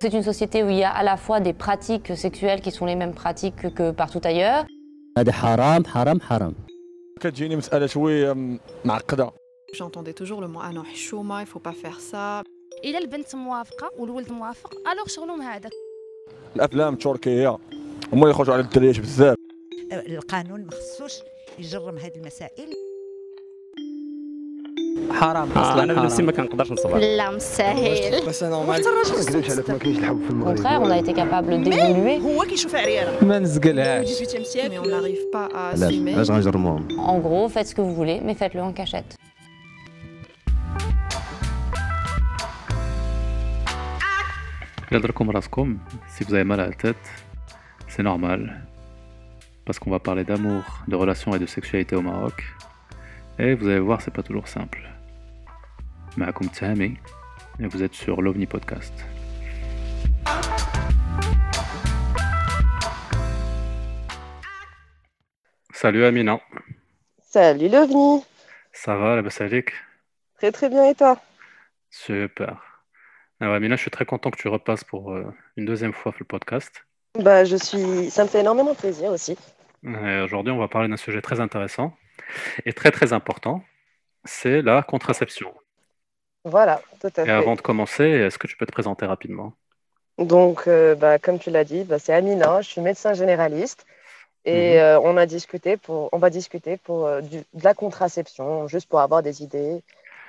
C'est une société où il y a à la fois des pratiques sexuelles qui sont les mêmes pratiques que partout ailleurs. J'entendais toujours le mot ah non, il faut pas faire ça. إلا البنت موافقة والولد موافق الوغ شغلهم هذاك الافلام التركيه هما اللي يخرجوا على الدريات بزاف القانون ما خصوش يجرم هذه المسائل حرام آه اصلا انا حرام بنفسي ما كنقدرش نصبر لا مستاهل Bah, c'est normal. Au contraire, on a été capable d'évoluer. هو كيشوف عريانه ما نزقلهاش 18e siècle mais on n'arrive pas à assumer علاش غنجرموهم En gros, faites ce que vous voulez, mais faites-le en cachette. إلا دركم راسكم si vous avez mal à la tête c'est normal parce qu'on va parler d'amour de relations et de sexualité au Maroc Et vous allez voir, c'est pas toujours simple. Maakoum Tsahami, et vous êtes sur l'OVNI Podcast. Salut Amina. Salut l'OVNI. Ça va, la Bassalik Très très bien, et toi? Super. Alors Amina, je suis très content que tu repasses pour euh, une deuxième fois le podcast. Bah, je suis... Ça me fait énormément plaisir aussi. Euh, aujourd'hui, on va parler d'un sujet très intéressant. Et très très important, c'est la contraception. Voilà, tout à fait. Et avant de commencer, est-ce que tu peux te présenter rapidement? Donc, euh, bah, comme tu l'as dit, bah, c'est Amina, je suis médecin généraliste. Et mhm. euh, on, a discuté pour, on va discuter pour, euh, de la contraception, juste pour avoir des idées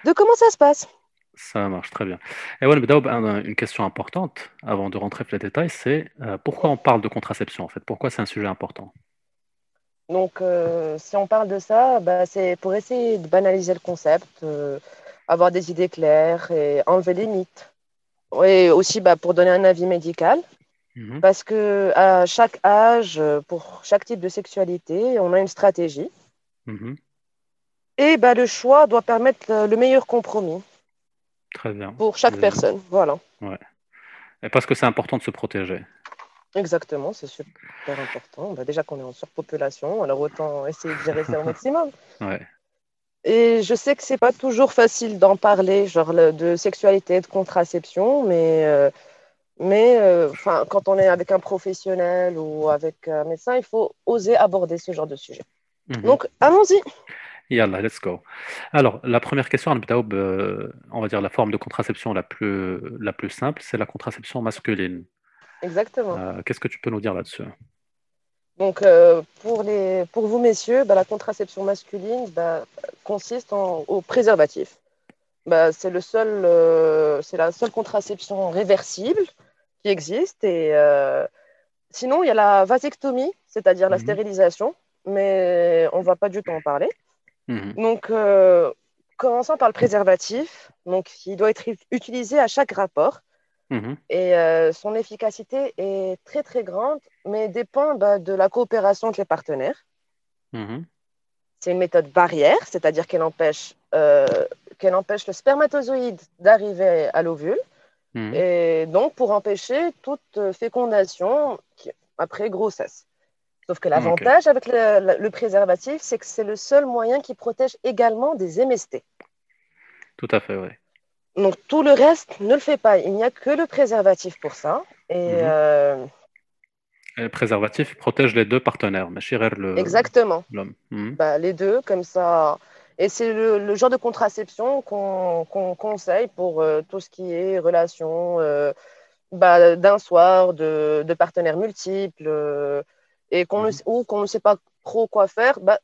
de comment ça se passe. Ça marche très bien. Et voilà, ben, une question importante avant de rentrer dans les détails, c'est pourquoi on parle de contraception en fait? Pourquoi c'est un sujet important? Donc euh, si on parle de ça, bah, c'est pour essayer de banaliser le concept, euh, avoir des idées claires et enlever les mythes. Et aussi bah, pour donner un avis médical. Mhm. Parce que à chaque âge, pour chaque type de sexualité, on a une stratégie. Mhm. Et bah, le choix doit permettre le, le meilleur compromis Très bien. pour chaque personne. Voilà, Et parce que c'est important de se protéger. Exactement, c'est super important. Bah, déjà qu'on est en surpopulation, alors autant essayer de gérer ça au maximum. Et je sais que c'est pas toujours facile d'en parler, genre de sexualité, de contraception, mais, euh, mais euh, quand on est avec un professionnel ou avec un médecin, il faut oser aborder ce genre de sujet. Mhm. Donc, allons-y. Yalla, let's go. Alors, la première question, euh, on va dire la forme de contraception la plus, la plus simple, c'est la contraception masculine. Exactement. Euh, Qu'est-ce que tu peux nous dire là-dessus? Donc, euh, pour, les, pour vous, messieurs, bah, la contraception masculine bah, consiste en, au préservatif. Bah, c'est le seul, euh, c'est la seule contraception réversible qui existe. Et euh, sinon, il y a la vasectomie, c'est-à-dire la Mhm. stérilisation, mais on ne va pas du tout en parler. Mhm. Donc, commençons par le préservatif. Donc, il doit être utilisé à chaque rapport. Mhm. Et euh, son efficacité est très très grande, mais dépend bah, de la coopération entre les partenaires. Mhm. C'est une méthode barrière, c'est-à-dire qu'elle empêche, euh, qu'elle empêche le spermatozoïde d'arriver à l'ovule, Mhm. et donc pour empêcher toute fécondation après grossesse. Sauf que l'avantage avec le, le- le préservatif, c'est que c'est le seul moyen qui protège également des MST. Tout à fait, oui. Donc tout le reste ne le fait pas. Il n'y a que le préservatif pour ça. Et Mhm. euh, Et le préservatif protège les deux partenaires, mais le exactement. l'homme. Mhm. Bah, les deux, comme ça. Et c'est le, le genre de contraception qu'on conseille pour euh, tout ce qui est relation euh, bah, d'un soir, de, de partenaires multiples, et qu'on Mhm. ou qu'on ne sait pas trop quoi faire, bah,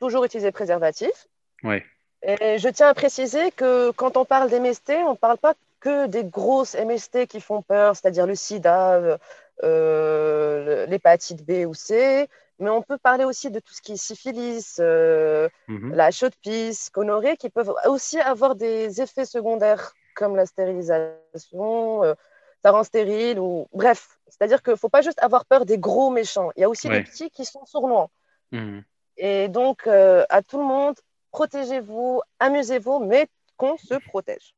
toujours utiliser préservatif. Oui. Et je tiens à préciser que quand on parle d'MST, on ne parle pas que des grosses MST qui font peur, c'est-à-dire le sida, euh, euh, l'hépatite B ou C, mais on peut parler aussi de tout ce qui est syphilis, euh, Mhm. la chaude pisse, gonorrhée, qui peuvent aussi avoir des effets secondaires comme la stérilisation, euh, ça rend stérile, ou bref. C'est-à-dire qu'il ne faut pas juste avoir peur des gros méchants. Il y a aussi Ouais. des petits qui sont sournois. Mhm. Et donc, euh, à tout le monde, protégez-vous, amusez-vous, mais qu'on se protège.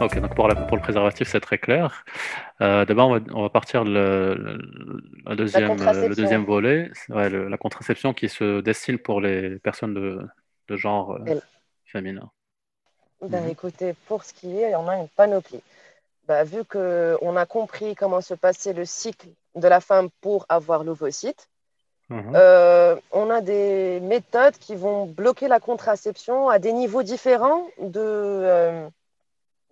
Ok, donc pour, la- pour le préservatif, c'est très clair. Euh, D'abord, on va, on va partir le, deuxième, euh, le deuxième volet, ouais, la contraception qui se destine pour les personnes de, de genre euh, Elle. féminin. Ben, Mhm. écoutez, pour ce qui est, il y en a une panoplie. Ben, vu qu'on a compris comment se passait le cycle de la femme pour avoir l'ovocyte, Mhm. euh, on a des méthodes qui vont bloquer la contraception à des niveaux différents de, euh,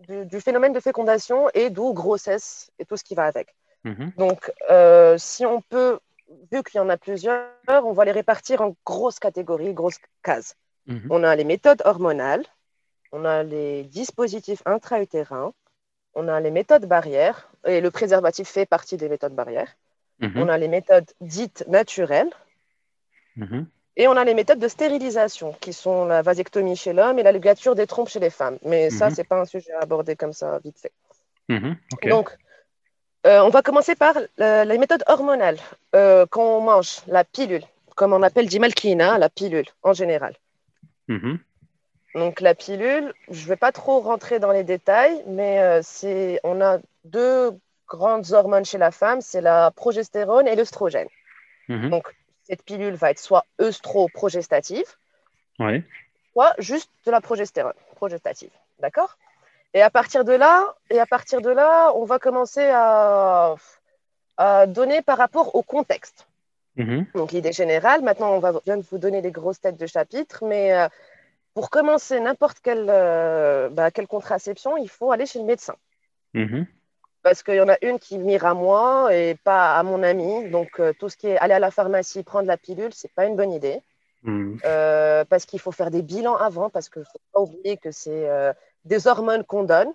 du, du phénomène de fécondation et d'où grossesse et tout ce qui va avec. Mhm. Donc, euh, si on peut, vu qu'il y en a plusieurs, on va les répartir en grosses catégories, grosses cases. Mhm. On a les méthodes hormonales, on a les dispositifs intra-utérins, on a les méthodes barrières, et le préservatif fait partie des méthodes barrières. Mhm. On a les méthodes dites naturelles, Mhm. et on a les méthodes de stérilisation, qui sont la vasectomie chez l'homme et la ligature des trompes chez les femmes. Mais ça, Mhm. c'est pas un sujet à aborder comme ça, vite fait. Donc, euh, on va commencer par la, la méthode hormonale. Euh, quand on mange la pilule, comme on appelle dimalkina, la pilule en général. Donc la pilule, je ne vais pas trop rentrer dans les détails, mais euh, on a deux grandes hormones chez la femme, c'est la progestérone et l'œstrogène. Mhm. Donc cette pilule va être soit œstro-progestative, Ouais. soit juste de la progestérone, progestative. D'accord? Et à partir de là, et à partir de là, on va commencer à, à donner par rapport au contexte. Mhm. Donc l'idée générale, maintenant on va vient de vous donner les grosses têtes de chapitre, mais euh, pour commencer n'importe quelle, euh, bah, quelle contraception, il faut aller chez le médecin. Mhm parce qu'il y en a une qui mire à moi et pas à mon ami. Donc, euh, tout ce qui est aller à la pharmacie, prendre la pilule, c'est pas une bonne idée. Hmm. Euh, parce qu'il faut faire des bilans avant, parce qu'il ne faut pas oublier que c'est euh, des hormones qu'on donne.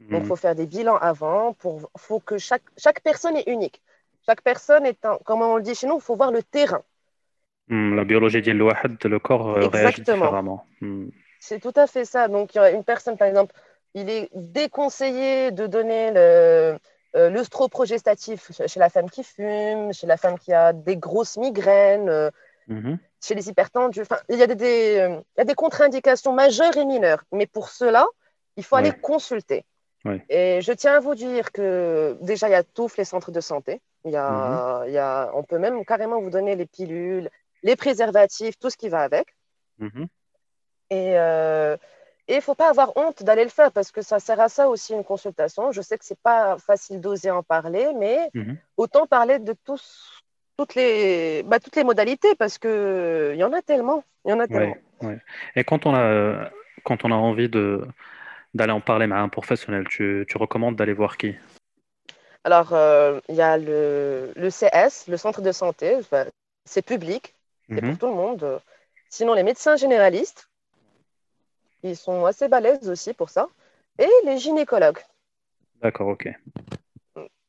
Hmm. Donc, il faut faire des bilans avant. Il faut que chaque, chaque personne est unique. Chaque personne est, un, comme on le dit chez nous, il faut voir le terrain. Hmm, la biologie dit le corps réagit différemment. C'est tout à fait ça. Donc, il y a une personne, par exemple, il est déconseillé de donner le, euh, l'œstroprogestatif chez la femme qui fume, chez la femme qui a des grosses migraines, euh, Mhm. chez les hypertendus. Enfin, il y a des, des, euh, il y a des contre-indications majeures et mineures. Mais pour cela, il faut aller consulter. Ouais. Et je tiens à vous dire que déjà, il y a tous les centres de santé. Il y a, Mhm. il y a, on peut même carrément vous donner les pilules, les préservatifs, tout ce qui va avec. Mhm. Et euh, et il ne faut pas avoir honte d'aller le faire parce que ça sert à ça aussi une consultation. Je sais que ce n'est pas facile d'oser en parler, mais Mhm. autant parler de tous, toutes, les, bah, toutes les modalités parce qu'il y en a tellement. Y en a tellement. Ouais, ouais. Et quand on a, quand on a envie de, d'aller en parler à un professionnel, tu, tu recommandes d'aller voir qui? Alors, euh, il y a le, le CS, le centre de santé, enfin, c'est public, c'est Mhm. pour tout le monde. Sinon, les médecins généralistes, ils sont assez balèzes aussi pour ça. Et les gynécologues. D'accord, ok.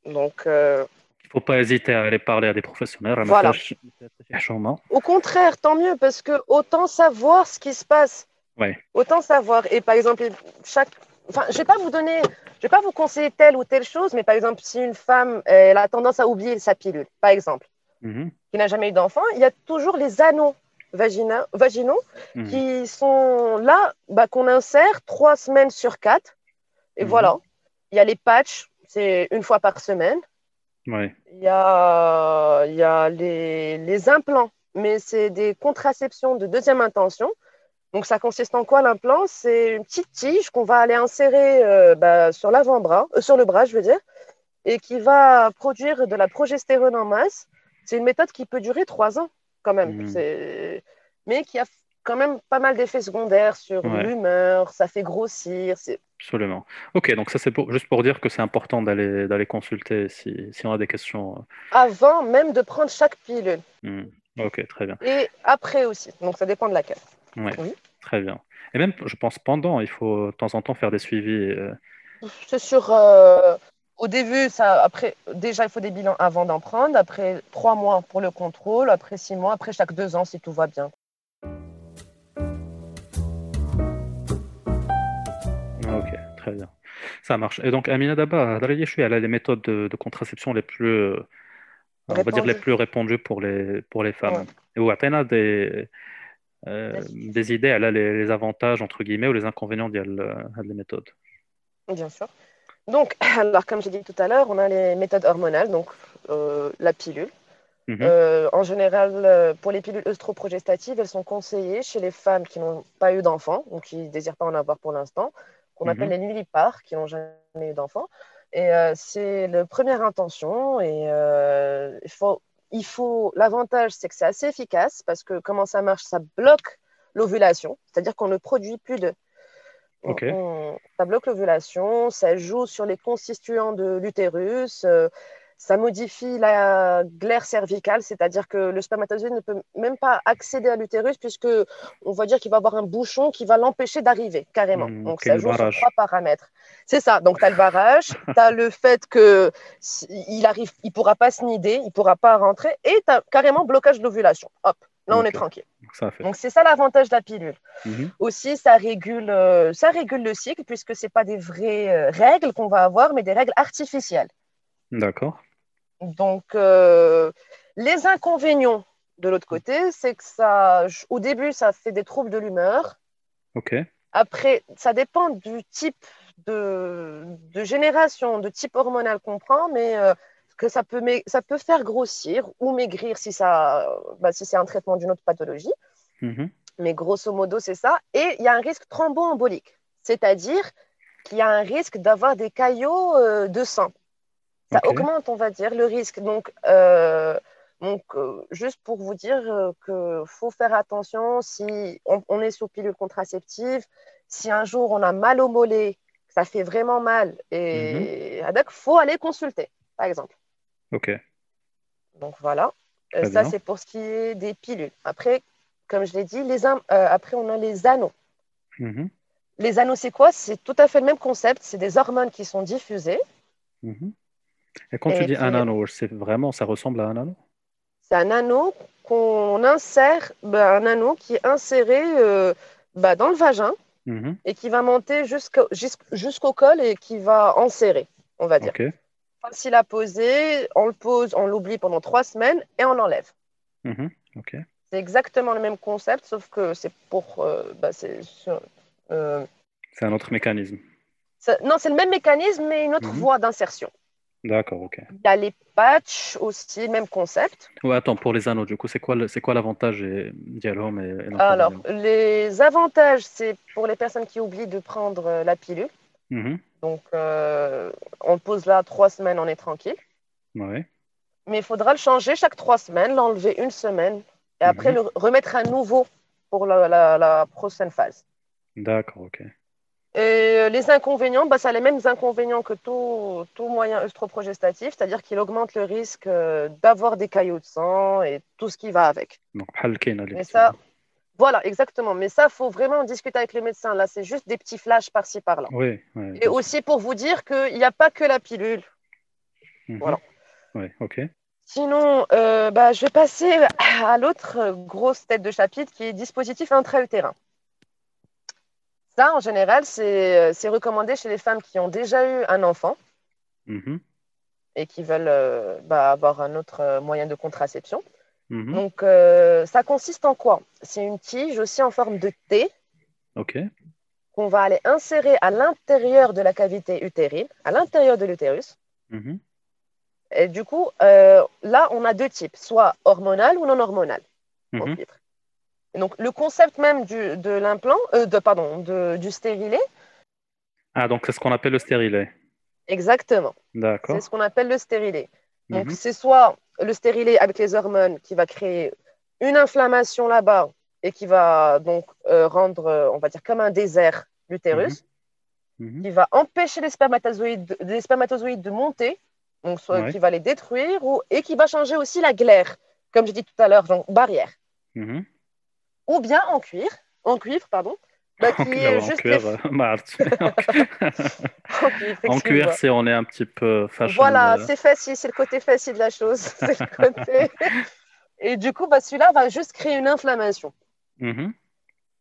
Donc. Euh, il ne faut pas hésiter à aller parler à des professionnels. À voilà. Au contraire, tant mieux, parce que autant savoir ce qui se passe. Ouais. Autant savoir. Et par exemple, chaque. Enfin, je ne vais pas vous donner, je vais pas vous conseiller telle ou telle chose, mais par exemple, si une femme, elle a tendance à oublier sa pilule, par exemple, mhm. qui n'a jamais eu d'enfant, il y a toujours les anneaux vagina- vaginaux Mhm. qui sont là, bah, qu'on insère trois semaines sur quatre. Et Mhm. voilà. Il y a les patchs, c'est une fois par semaine. Ouais. Il y a, il y a les, les implants, mais c'est des contraceptions de deuxième intention. Donc, ça consiste en quoi l'implant? C'est une petite tige qu'on va aller insérer euh, bah, sur l'avant-bras, euh, sur le bras, je veux dire, et qui va produire de la progestérone en masse. C'est une méthode qui peut durer trois ans, quand même. C'est- Mais qui a quand même pas mal d'effets secondaires sur Ouais. l'humeur, ça fait grossir. Absolument. Ok, donc ça c'est pour, juste pour dire que c'est important d'aller d'aller consulter si, si on a des questions. Avant même de prendre chaque pilule. Hmm. Ok, très bien. Et après aussi. Donc, ça dépend de laquelle. Ouais, Oui. très bien. Et même, je pense, pendant, il faut de temps en temps faire des suivis. euh, C'est sur. euh, au début, ça, après, déjà, il faut des bilans avant d'en prendre. Après, trois mois pour le contrôle. Après, six mois. Après, chaque deux ans, si tout va bien. Ah, ok, très bien. Ça marche. Et donc, Amina Daba, je suis elle a les méthodes de, contraception les plus, répandues. on va dire, les plus répandues pour les, pour les femmes. Ouais. Et Athéna, des, euh, des idées, elle a les, avantages, entre guillemets, ou les inconvénients de les méthodes. Bien sûr. Donc, alors, comme j'ai dit tout à l'heure, on a les méthodes hormonales, donc euh, la pilule. Mhm. Euh, en général, euh, pour les pilules œstroprogestatives, elles sont conseillées chez les femmes qui n'ont pas eu d'enfants ou qui ne désirent pas en avoir pour l'instant, qu'on Mhm. appelle les nullipares, qui n'ont jamais eu d'enfants. Et c'est la première intention. Et il faut, il faut, l'avantage, c'est que c'est assez efficace parce que comment ça marche, ça bloque l'ovulation, c'est-à-dire qu'on ne produit plus de. On- ça bloque l'ovulation, ça joue sur les constituants de l'utérus, euh, ça modifie la glaire cervicale, c'est-à-dire que le spermatozoïde ne peut même pas accéder à l'utérus puisque on va dire qu'il va avoir un bouchon qui va l'empêcher d'arriver carrément. Hmm, Donc ça joue sur trois paramètres. C'est ça. Donc tu as le barrage, tu as le fait que il arrive, il pourra pas se nider, il pourra pas rentrer et tu as carrément blocage de l'ovulation. Hop, là on est tranquille. Donc ça a fait. Donc c'est ça l'avantage de la pilule. Mhm. Aussi, ça régule, euh, ça régule le cycle puisque c'est pas des vraies euh, règles qu'on va avoir, mais des règles artificielles. D'accord. Donc, euh, les inconvénients de l'autre côté, c'est que ça, au début, ça fait des troubles de l'humeur. Ok. Après, ça dépend du type de, de génération, de type hormonal qu'on prend, mais que ça peut, ça peut faire grossir ou maigrir si, ça, bah, si c'est un traitement d'une autre pathologie. Mhm. Mais grosso modo, c'est ça. Et il y a un risque thromboembolique, c'est-à-dire qu'il y a un risque d'avoir des caillots euh, de sang. Ça augmente, on va dire, le risque. Donc, euh, donc euh, juste pour vous dire qu'il faut faire attention si on, on est sous pilule contraceptive, si un jour on a mal au mollet, ça fait vraiment mal, et il faut aller consulter, par exemple. Ok. Donc voilà, Euh, ça c'est pour ce qui est des pilules. Après, comme je l'ai dit, les euh, après on a les anneaux. Mhm. Les anneaux, c'est quoi? C'est tout à fait le même concept. C'est des hormones qui sont diffusées. Mhm. Et quand tu dis un anneau, c'est vraiment, ça ressemble à un anneau? C'est un anneau qu'on insère, ben, un anneau qui est inséré euh, ben, dans le vagin Mhm. et qui va monter jusqu'au jusqu'- jusqu'au col et qui va enserrer, on va dire. Ok. Facile à poser, on le pose, on l'oublie pendant trois semaines et on l'enlève. Mhm. C'est exactement le même concept, sauf que c'est pour. euh, c'est sur- euh, C'est un autre mécanisme. non, c'est le même mécanisme, mais une autre Mhm. voie d'insertion. D'accord, ok. Il y a les patchs aussi, même concept. Ouais, attends, pour les anneaux, du coup, c'est quoi c'est quoi l'avantage et et, et Alors, les avantages, c'est pour les personnes qui oublient de prendre euh, la pilule. Donc, euh, on le pose là trois semaines, on est tranquille. Mais il faudra le changer chaque trois semaines, l'enlever une semaine et après le remettre à nouveau pour la, prochaine phase. D'accord, ok. Et euh, les inconvénients, bah, ça a les mêmes inconvénients que tout, tout moyen œstroprogestatif, c'est-à-dire qu'il augmente le risque euh, d'avoir des caillots de sang et tout ce qui va avec. Ça, voilà, exactement. Mais ça, il faut vraiment en discuter avec le médecin. Là, c'est juste des petits flashs par-ci, par-là. Oui. Et aussi pour vous dire qu'il n'y a pas que la pilule. Mhm. voilà. Oui, ok. Sinon, euh, bah, je vais passer à l'autre grosse tête de chapitre qui est dispositif intra-utérin. Ça, en général, c'est euh, c'est recommandé chez les femmes qui ont déjà eu un enfant Mhm. et qui veulent euh, bah, avoir un autre moyen de contraception. Mhm. Donc, euh, ça consiste en quoi? C'est une tige aussi en forme de T Ok. qu'on va aller insérer à l'intérieur de la cavité utérine, à l'intérieur de l'utérus. Mhm. Et du coup, euh, là, on a deux types, soit hormonal ou non hormonal. Mhm. donc, le concept même du, de l'implant, euh, de, pardon, de- du stérilet, Ah, donc c'est ce qu'on appelle le stérilet. exactement. D'accord. C'est ce qu'on appelle le stérilet. Donc, c'est soit le stérilet avec les hormones qui va créer une inflammation là-bas et qui va donc euh, rendre, euh, on va dire, comme un désert l'utérus, Mhm. qui va empêcher les spermatozoïdes, les spermatozoïdes de monter, donc soit Ouais. qui va les détruire, ou, et qui va changer aussi la glaire, comme j'ai dit tout à l'heure, donc barrière. Mhm. Ou bien en cuir, en cuivre, pardon, bah, en, est euh, QR, c'est on est un petit peu fâché. Voilà, c'est facile, c'est le côté facile de la chose. Et du coup, bah, celui-là va juste créer une inflammation. Mm-hmm.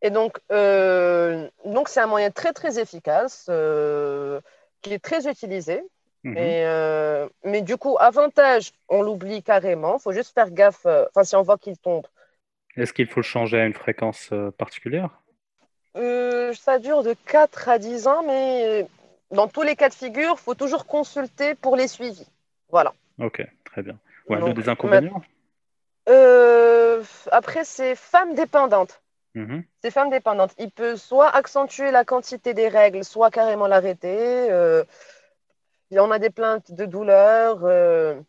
Et donc, euh, donc c'est un moyen très très efficace euh, qui est très utilisé. Mm-hmm. Mais du coup, avantage, on l'oublie carrément. Il faut juste faire gaffe. Enfin, si on voit qu'il tombe. Est-ce qu'il faut le changer à une fréquence particulière? Euh, ça dure de 4 à 10 ans, mais dans tous les cas de figure, il faut toujours consulter pour les suivis. Voilà. Ok, très bien. Ouais, Donc, des inconvénients? Euh, après, c'est femme dépendante. Mhm. C'est femme dépendante. Il peut soit accentuer la quantité des règles, soit carrément l'arrêter. Euh, on a des plaintes de douleur. euh,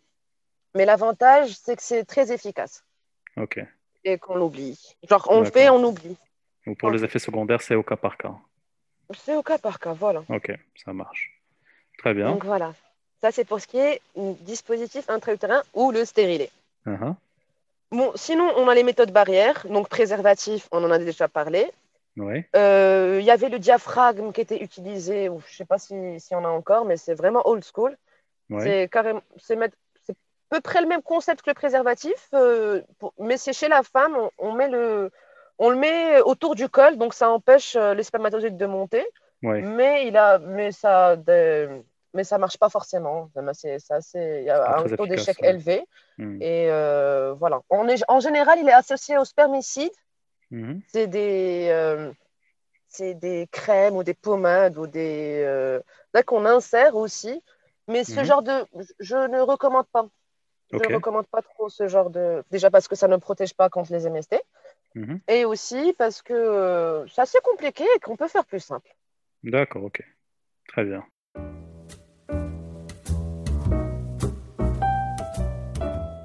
mais l'avantage, c'est que c'est très efficace Ok. et qu'on l'oublie. Genre, on le fait, on oublie. Donc pour les effets secondaires, c'est au cas par cas. C'est au cas par cas, voilà. Ok, ça marche. Très bien. Donc voilà. Ça, c'est pour ce qui est dispositif intra-utérin ou le stérilet. Mhm. Bon, sinon, on a les méthodes barrières. Donc, préservatif, on en a déjà parlé. Oui. Euh, Il y avait le diaphragme qui était utilisé, ou je ne sais pas si, si on a encore, mais c'est vraiment old school. Oui. C'est carrément, c'est à peu près le même concept que le préservatif, euh, pour- mais c'est chez la femme, on, on met le, on le met autour du col, donc ça empêche euh, les spermatozoïdes de monter, mais il a, mais ça, de- mais ça marche pas forcément. Il y a un taux d'échec ouais. élevé, Mhm. et euh, voilà. On est, en général, il est associé au spermicide. Mhm. C'est des, euh, c'est des crèmes ou des pommades ou des euh, là qu'on insère aussi. Mais ce Mhm. genre de, je ne recommande pas. Je ne recommande pas trop ce genre de. Déjà parce que ça ne protège pas contre les MST. Mhm. Et aussi parce que euh, c'est assez compliqué et qu'on peut faire plus simple. D'accord, ok. Très bien.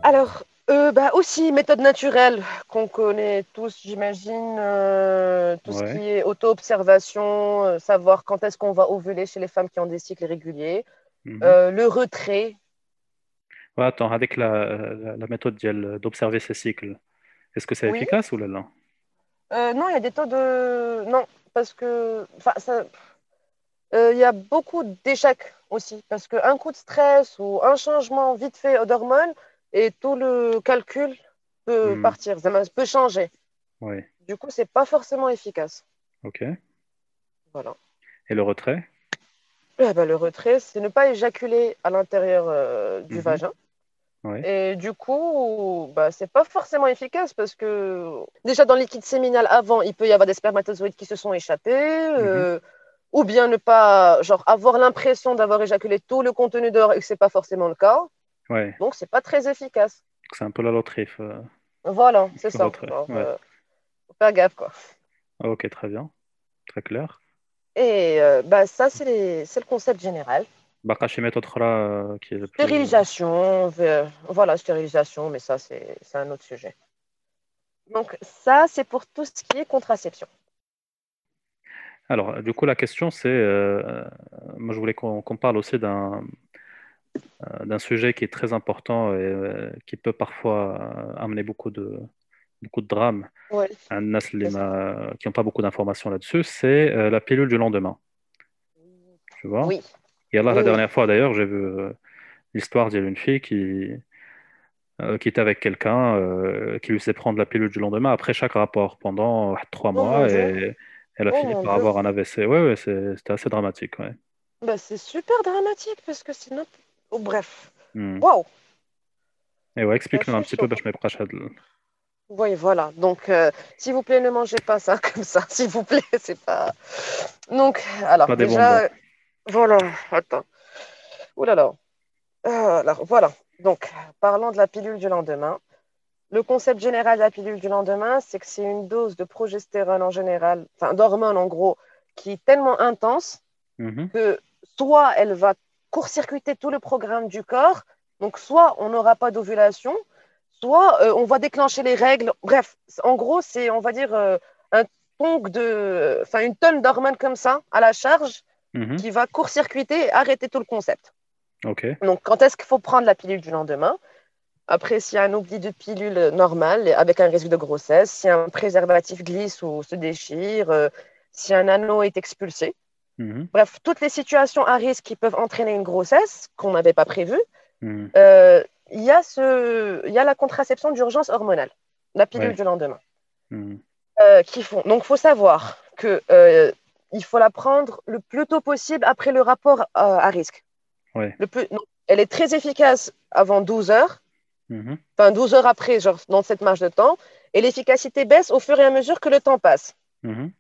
Alors, euh, bah aussi, méthode naturelle qu'on connaît tous, j'imagine. euh, tout Ouais. ce qui est auto-observation, euh, savoir quand est-ce qu'on va ovuler chez les femmes qui ont des cycles irréguliers. Mhm. Euh, le retrait. Ouais, attends, avec la, la, la méthode d'observer ces cycles, est-ce que c'est Oui. efficace ou là là? Euh, non, il y a des taux de. Non, parce que. Enfin, ça. euh, Il y a beaucoup d'échecs aussi, parce qu'un coup de stress ou un changement vite fait d'hormones et tout le calcul peut Hmm. partir, ça peut changer. Oui. Du coup, c'est pas forcément efficace. Ok. Voilà. Et le retrait? Eh ben, le retrait, c'est ne pas éjaculer à l'intérieur euh, du Mhm. vagin. Ouais. Et du coup, bah, c'est pas forcément efficace parce que déjà dans le liquide séminal avant, il peut y avoir des spermatozoïdes qui se sont échappés, Mhm. euh, ou bien ne pas, genre, avoir l'impression d'avoir éjaculé tout le contenu dehors et que c'est pas forcément le cas. Ouais. Donc, c'est pas très efficace. C'est un peu la loterie. faut- Voilà, c'est ça. ouais. euh, faut faire gaffe, quoi. Ok, très bien. Très clair. Et euh, bah, ça, c'est les- c'est le concept général. Euh, qui est plus... Stérilisation, euh, voilà, stérilisation, mais ça, c'est un autre sujet. Donc, ça, c'est pour tout ce qui est contraception. Alors, du coup, la question, c'est. Euh, moi, je voulais qu'on parle aussi d'un sujet qui est très important et qui peut parfois amener beaucoup de, beaucoup de drames. Ouais. Un qui n'ont pas beaucoup d'informations là-dessus, c'est la pilule du lendemain. Tu vois? Oui. Et là, la dernière fois, d'ailleurs, j'ai vu euh, l'histoire d'une fille qui, euh, qui était avec quelqu'un euh, qui lui faisait prendre la pilule du lendemain après chaque rapport pendant trois Oh mois et elle a Oh fini par Dieu. avoir un AVC. Ouais, ouais, c'est- c'était assez dramatique. Ouais. Bah, c'est super dramatique parce que sinon. Oh, bref. Hmm. Waouh! Et ouais, explique-nous un c'est petit peu, à le- Oui, voilà. Donc, euh, s'il vous plaît, ne mangez pas ça comme ça. S'il vous plaît, c'est pas. Donc, alors, Pas des déjà. Voilà, attends. Ouh là là. Alors, voilà. Donc, parlons de la pilule du lendemain. Le concept général de la pilule du lendemain, c'est que c'est une dose de progestérone en général, enfin d'hormones en gros, qui est tellement intense Mhm. que soit elle va court-circuiter tout le programme du corps, donc soit on n'aura pas d'ovulation, soit euh, on va déclencher les règles. Bref, en gros, c'est, on va dire, euh, un de, une tonne d'hormones comme ça à la charge Mhm. qui va court-circuiter et arrêter tout le concept. Donc, quand est-ce qu'il faut prendre la pilule du lendemain? Après, s'il y a un oubli de pilule normale avec un risque de grossesse, si un préservatif glisse ou se déchire, euh, si un anneau est expulsé. Mhm. Bref, toutes les situations à risque qui peuvent entraîner une grossesse qu'on n'avait pas prévue, Mhm. euh, il y, a ce- il y a la contraception d'urgence hormonale, la pilule Ouais. du lendemain, euh, qui font. Donc, il faut savoir que euh, il faut la prendre le plus tôt possible après le rapport euh, à risque. Ouais. Le plus... non, elle est très efficace avant 12 heures, Mhm. enfin 12 heures après, genre dans cette marge de temps, et l'efficacité baisse au fur et à mesure que le temps passe. Mhm.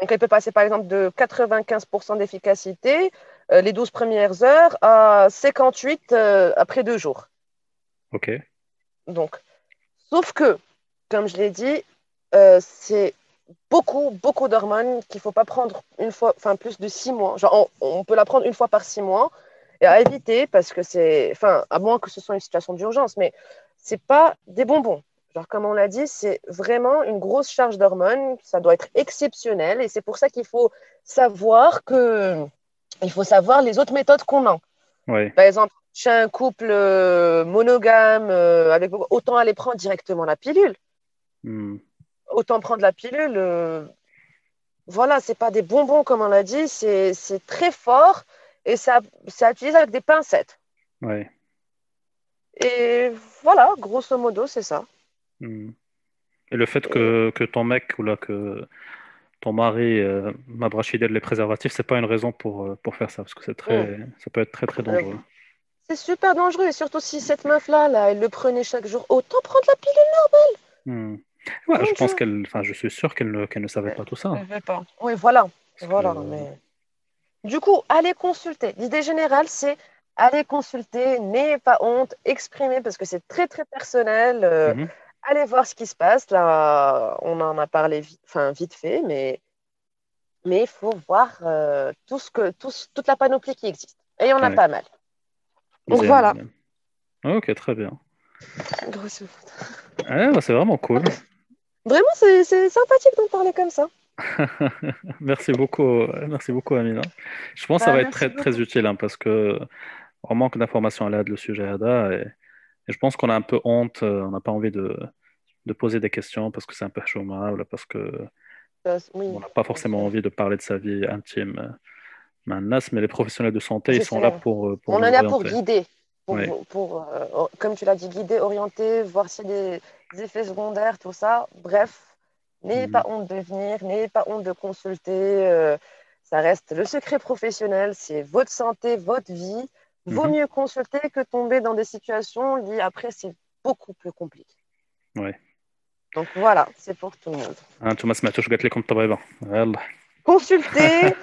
Donc, elle peut passer par exemple de 95% d'efficacité euh, les 12 premières heures à 58 euh, après deux jours. Ok. Donc, Sauf que, comme je l'ai dit, euh, c'est beaucoup, beaucoup d'hormones qu'il ne faut pas prendre une fois, enfin plus de six mois. Genre, on, on peut la prendre une fois par six mois et à éviter parce que c'est, enfin, à moins que ce soit une situation d'urgence, mais c'est pas des bonbons. Genre, comme on l'a dit, c'est vraiment une grosse charge d'hormones. Ça doit être exceptionnel et c'est pour ça qu'il faut savoir que, il faut savoir les autres méthodes qu'on a. Ouais. Par exemple, chez un couple euh, monogame, euh, avec autant aller prendre directement la pilule. Hmm. Autant prendre la pilule. euh, voilà, c'est pas des bonbons comme on l'a dit, c'est c'est très fort et ça, c'est à utiliser avec des pincettes. Ouais. Et voilà, grosso modo, c'est ça. Hmm. Et le fait que, que ton mec ou là que ton mari euh, m'a les préservatifs, c'est pas une raison pour, euh, pour faire ça, parce que c'est très, ça peut être très très dangereux. C'est super dangereux et surtout si cette meuf-là, là, elle le prenait chaque jour, autant prendre la pilule. Hmm. Ouais, je pense qu'elle, enfin, je suis sûr qu'elle ne, savait pas tout ça. Vais pas. Oui, voilà. Parce Voilà, que- mais... Du coup, allez consulter. L'idée générale, c'est aller consulter, n'ayez pas honte, exprimez parce que c'est très très personnel. euh, Mhm. Allez voir ce qui se passe. Là, on en a parlé vite, enfin, vite fait, mais mais il faut voir euh, tout ce que, tout toute la panoplie qui existe. Et il y en a Ouais. pas mal. Donc voilà. Ok, très bien. Grosso- bah, c'est vraiment cool. Vraiment, c'est sympathique d'en parler comme ça. Merci beaucoup, merci beaucoup Amina. Je pense que ça Bah, va être très, très utile hein, parce que on manque d'informations à l'aide le sujet Ada et, et je pense qu'on a un peu honte, euh, on n'a pas envie de, de poser des questions parce que c'est un peu chômable, parce que oui. on n'a pas forcément envie de parler de sa vie intime euh, maintenant, mais les professionnels de santé, ils sont là pour, euh, pour On est là pour guider, pour, euh, comme tu l'as dit, guider, orienter, voir s'il y des effets secondaires, tout ça. Bref, n'ayez pas honte de venir, n'ayez pas honte de consulter. Euh, ça reste le secret professionnel, c'est votre santé, votre vie. Vaut mieux consulter que tomber dans des situations liées après, c'est beaucoup plus compliqué. Ouais. Donc voilà, c'est pour tout le monde. Consultez,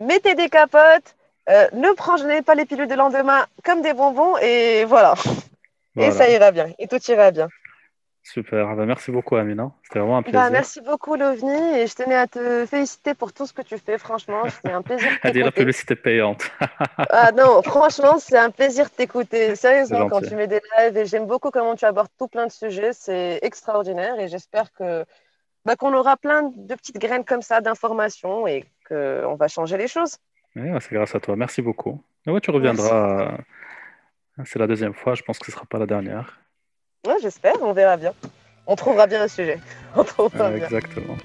mettez des capotes, euh, ne prenez pas les pilules de lendemain comme des bonbons et voilà. Et ça ira bien, et tout ira bien. Super, Ah bah, merci beaucoup Amina, c'était vraiment un plaisir. Bah, merci beaucoup, Lovni, et je tenais à te féliciter pour tout ce que tu fais. Franchement, c'est un plaisir Elle dit la publicité payante. Ah non, franchement, c'est un plaisir de t'écouter. Sérieusement, quand tu mets des lives, et j'aime beaucoup comment tu abordes tout plein de sujets. C'est extraordinaire, et j'espère que bah, qu'on aura plein de petites graines comme ça d'informations et qu'on va changer les choses. Ouais, ouais, c'est grâce à toi, merci beaucoup. Ouais, tu reviendras, euh, c'est la deuxième fois, je pense que ce ne sera pas la dernière. Ouais, j'espère, on verra bien. On trouvera bien un sujet. On trouvera bien. exactement.